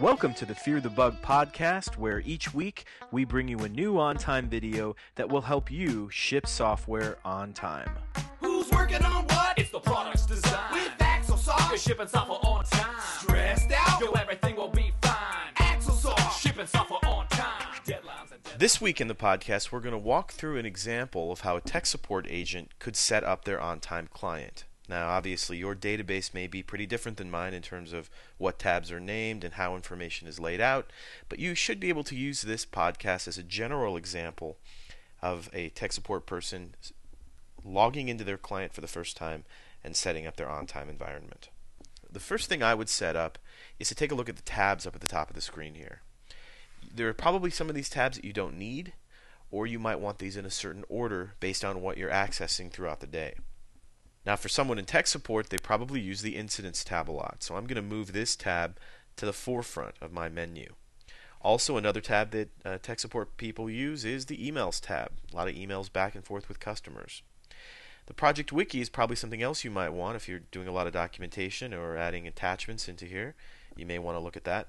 Welcome to the Fear the Bug podcast, where each week we bring you a new OnTime video that will help you ship software on time. Who's working on what? It's the product's design. With Axel You're shipping software on time. Stressed out? Yo, everything will be fine. Axosoft. Shipping software on time. Deadlines and deadlines. This week in the podcast, we're going to walk through an example of how a tech support agent could set up their OnTime client. Now, obviously, your database may be pretty different than mine in terms of what tabs are named and how information is laid out, but you should be able to use this podcast as a general example of a tech support person logging into their client for the first time and setting up their OnTime environment. The first thing I would set up is to take a look at the tabs up at the top of the screen here there are probably some of these tabs that you don't need, or you might want these in a certain order based on what you're accessing throughout the day. Now, for someone in tech support, they probably use the Incidents tab a lot, so I'm going to move this tab to the forefront of my menu. Also, another tab that uh, tech support people use is the Emails tab. A lot of emails back and forth with customers. The project wiki is probably something else you might want if you're doing a lot of documentation or adding attachments into here. You may want to look at that.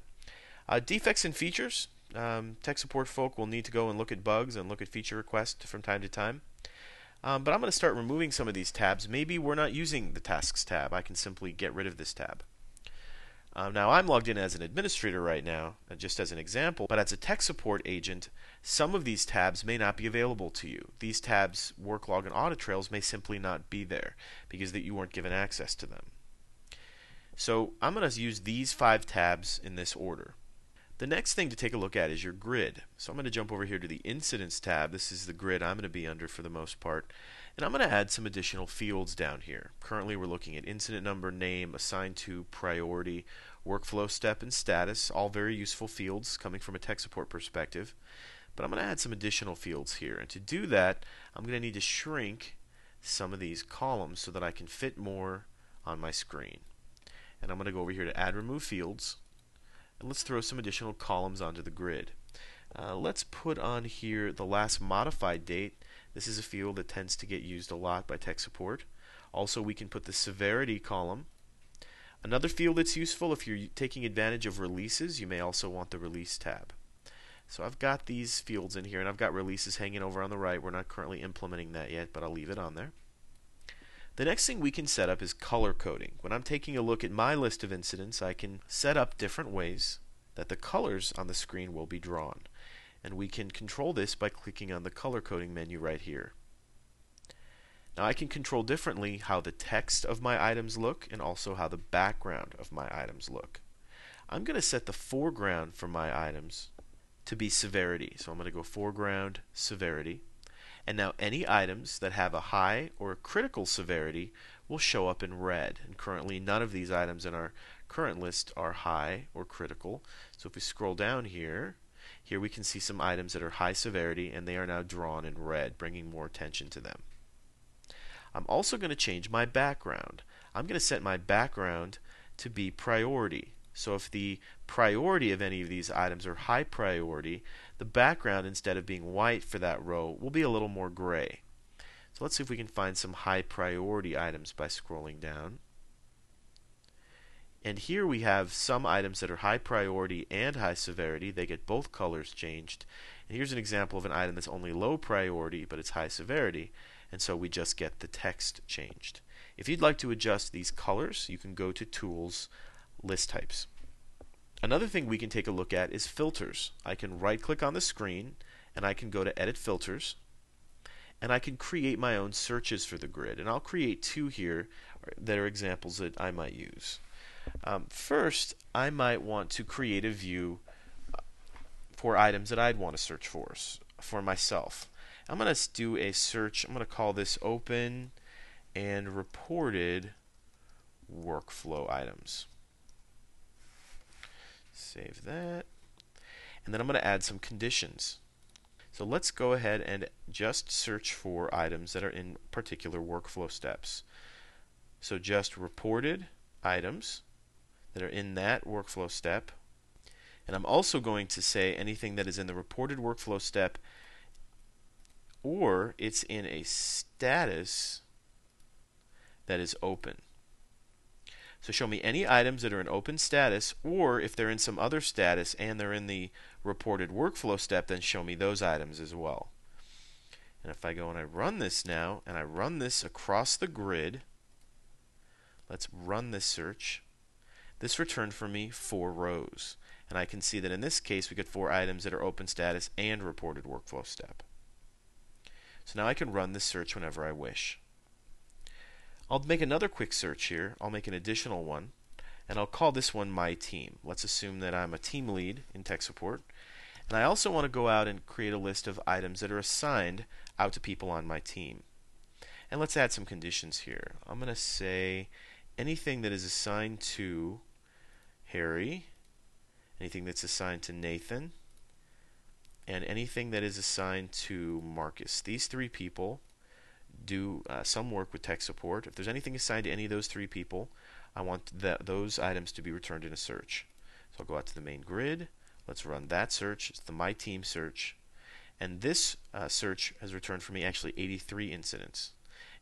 Uh, defects and features. Um, tech support folk will need to go and look at bugs and look at feature requests from time to time. Um, but I'm going to start removing some of these tabs. Maybe we're not using the tasks tab. I can simply get rid of this tab. Um, now I'm logged in as an administrator right now, uh, just as an example, but as a tech support agent, some of these tabs may not be available to you. These tabs, work log and audit trails, may simply not be there because that you weren't given access to them. So I'm going to use these five tabs in this order. The next thing to take a look at is your grid. So I'm going to jump over here to the Incidents tab. This is the grid I'm going to be under for the most part. And I'm going to add some additional fields down here. Currently we're looking at incident number, name, assigned to, priority, workflow step, and status. All very useful fields coming from a tech support perspective. But I'm going to add some additional fields here. And to do that, I'm going to need to shrink some of these columns so that I can fit more on my screen. And I'm going to go over here to add remove fields. Let's throw some additional columns onto the grid. Uh, let's put on here the last modified date. This is a field that tends to get used a lot by tech support. Also, we can put the severity column. Another field that's useful if you're taking advantage of releases, you may also want the release tab. So I've got these fields in here, and I've got releases hanging over on the right. We're not currently implementing that yet, but I'll leave it on there. The next thing we can set up is color coding. When I'm taking a look at my list of incidents, I can set up different ways that the colors on the screen will be drawn. And we can control this by clicking on the color coding menu right here. Now I can control differently how the text of my items look and also how the background of my items look. I'm going to set the foreground for my items to be severity. So I'm going to go foreground severity. And now any items that have a high or a critical severity will show up in red. And currently none of these items in our current list are high or critical. So if we scroll down here, here we can see some items that are high severity and they are now drawn in red, bringing more attention to them. I'm also going to change my background. I'm going to set my background to be priority. So if the priority of any of these items are high priority, the background instead of being white for that row will be a little more gray. So let's see if we can find some high priority items by scrolling down. And here we have some items that are high priority and high severity. They get both colors changed. And here's an example of an item that's only low priority but it's high severity. And so we just get the text changed. If you'd like to adjust these colors, you can go to Tools, List Types. Another thing we can take a look at is filters. I can right click on the screen and I can go to Edit Filters and I can create my own searches for the grid. And I'll create two here that are examples that I might use. Um, first, I might want to create a view for items that I'd want to search for for myself. I'm going to do a search. I'm going to call this open and reported workflow items. Save that. And then I'm going to add some conditions. So let's go ahead and just search for items that are in particular workflow steps. So just reported items that are in that workflow step. And I'm also going to say anything that is in the reported workflow step or it's in a status that is open. So show me any items that are in open status, or if they're in some other status and they're in the reported workflow step, then show me those items as well. And if I go and I run this now, and I run this across the grid, let's run this search. This returned for me four rows. And I can see that in this case, we get four items that are open status and reported workflow step. So now I can run this search whenever I wish. I'll make another quick search here. I'll make an additional one, and I'll call this one My Team. Let's assume that I'm a team lead in tech support. And I also want to go out and create a list of items that are assigned out to people on my team. And let's add some conditions here. I'm going to say anything that is assigned to Harry, anything that's assigned to Nathan, and anything that is assigned to Marcus. These three people do uh, some work with tech support. If there's anything assigned to any of those three people, I want those items to be returned in a search. So I'll go out to the main grid. Let's run that search. It's the My Team search. And this uh, search has returned for me actually 83 incidents.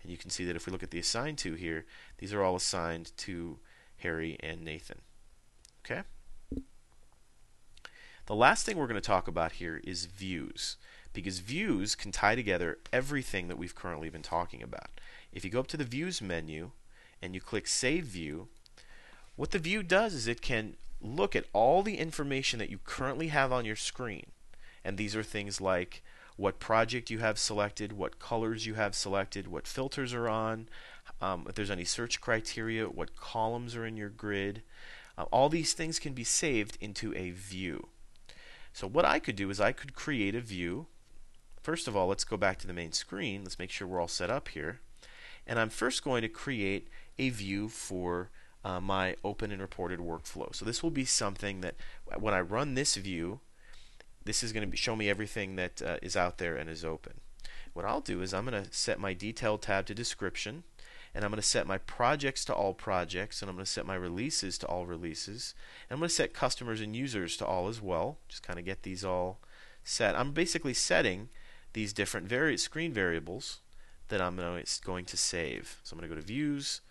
And you can see that if we look at the assigned to here, these are all assigned to Harry and Nathan. Okay? The last thing we're going to talk about here is views because views can tie together everything that we've currently been talking about. If you go up to the views menu and you click save view, what the view does is it can look at all the information that you currently have on your screen. And these are things like what project you have selected, what colors you have selected, what filters are on, um, if there's any search criteria, what columns are in your grid. Uh, all these things can be saved into a view. So what I could do is I could create a view First of all, let's go back to the main screen. Let's make sure we're all set up here. And I'm first going to create a view for uh, my open and reported workflow. So this will be something that when I run this view, this is going to show me everything that uh, is out there and is open. What I'll do is I'm going to set my detail tab to description and I'm going to set my projects to all projects and I'm going to set my releases to all releases and I'm going to set customers and users to all as well just kind of get these all set I'm basically setting these different vari- screen variables that I'm going to save. So I'm going to go to Views,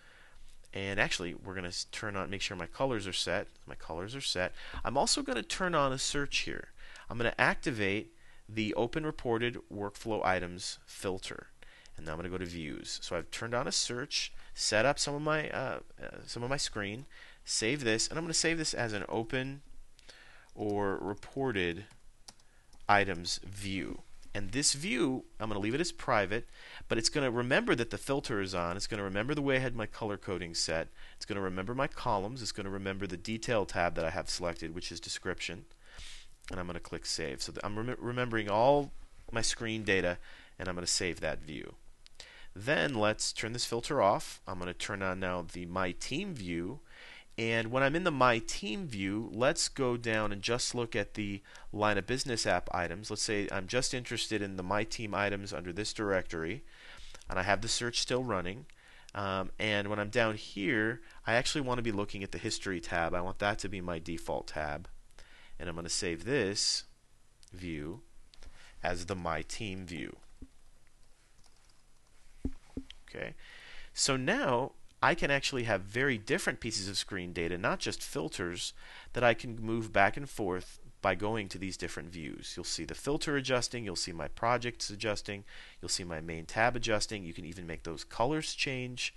and actually we're going to turn on, make sure my colors are set. My colors are set. I'm also going to turn on a search here. I'm going to activate the Open Reported Workflow Items filter, and now I'm going to go to Views. So I've turned on a search, set up some of my uh, uh, some of my screen, save this, and I'm going to save this as an Open or Reported Items view. And this view, I'm going to leave it as private, but it's going to remember that the filter is on. It's going to remember the way I had my color coding set. It's going to remember my columns. It's going to remember the detail tab that I have selected, which is description. And I'm going to click save. So I'm rem remembering all my screen data, and I'm going to save that view. Then let's turn this filter off. I'm going to turn on now the My Team view, and when I'm in the My Team view, let's go down and just look at the line of business app items. Let's say I'm just interested in the My Team items under this directory, and I have the search still running. Um, and when I'm down here, I actually want to be looking at the History tab. I want that to be my default tab. And I'm going to save this view as the My Team view. Okay. So now I can actually have very different pieces of screen data, not just filters, that I can move back and forth by going to these different views. You'll see the filter adjusting, you'll see my projects adjusting, you'll see my main tab adjusting, you can even make those colors change.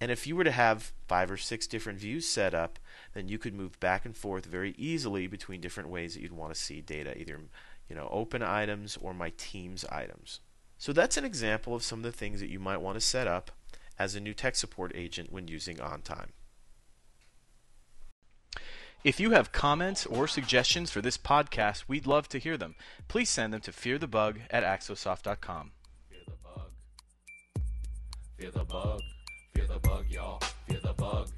And if you were to have five or six different views set up, then you could move back and forth very easily between different ways that you'd want to see data, either you know, open items or my team's items. So that's an example of some of the things that you might want to set up as a new tech support agent when using OnTime. If you have comments or suggestions for this podcast, we'd love to hear them. Please send them to fearthebug at axosoft.com. Fear the bug. Fear the bug. Fear the bug, y'all. Fear the bug. Fear the bug, y'all. Fear the bug. Fear the bug, y'all. Fear the bug.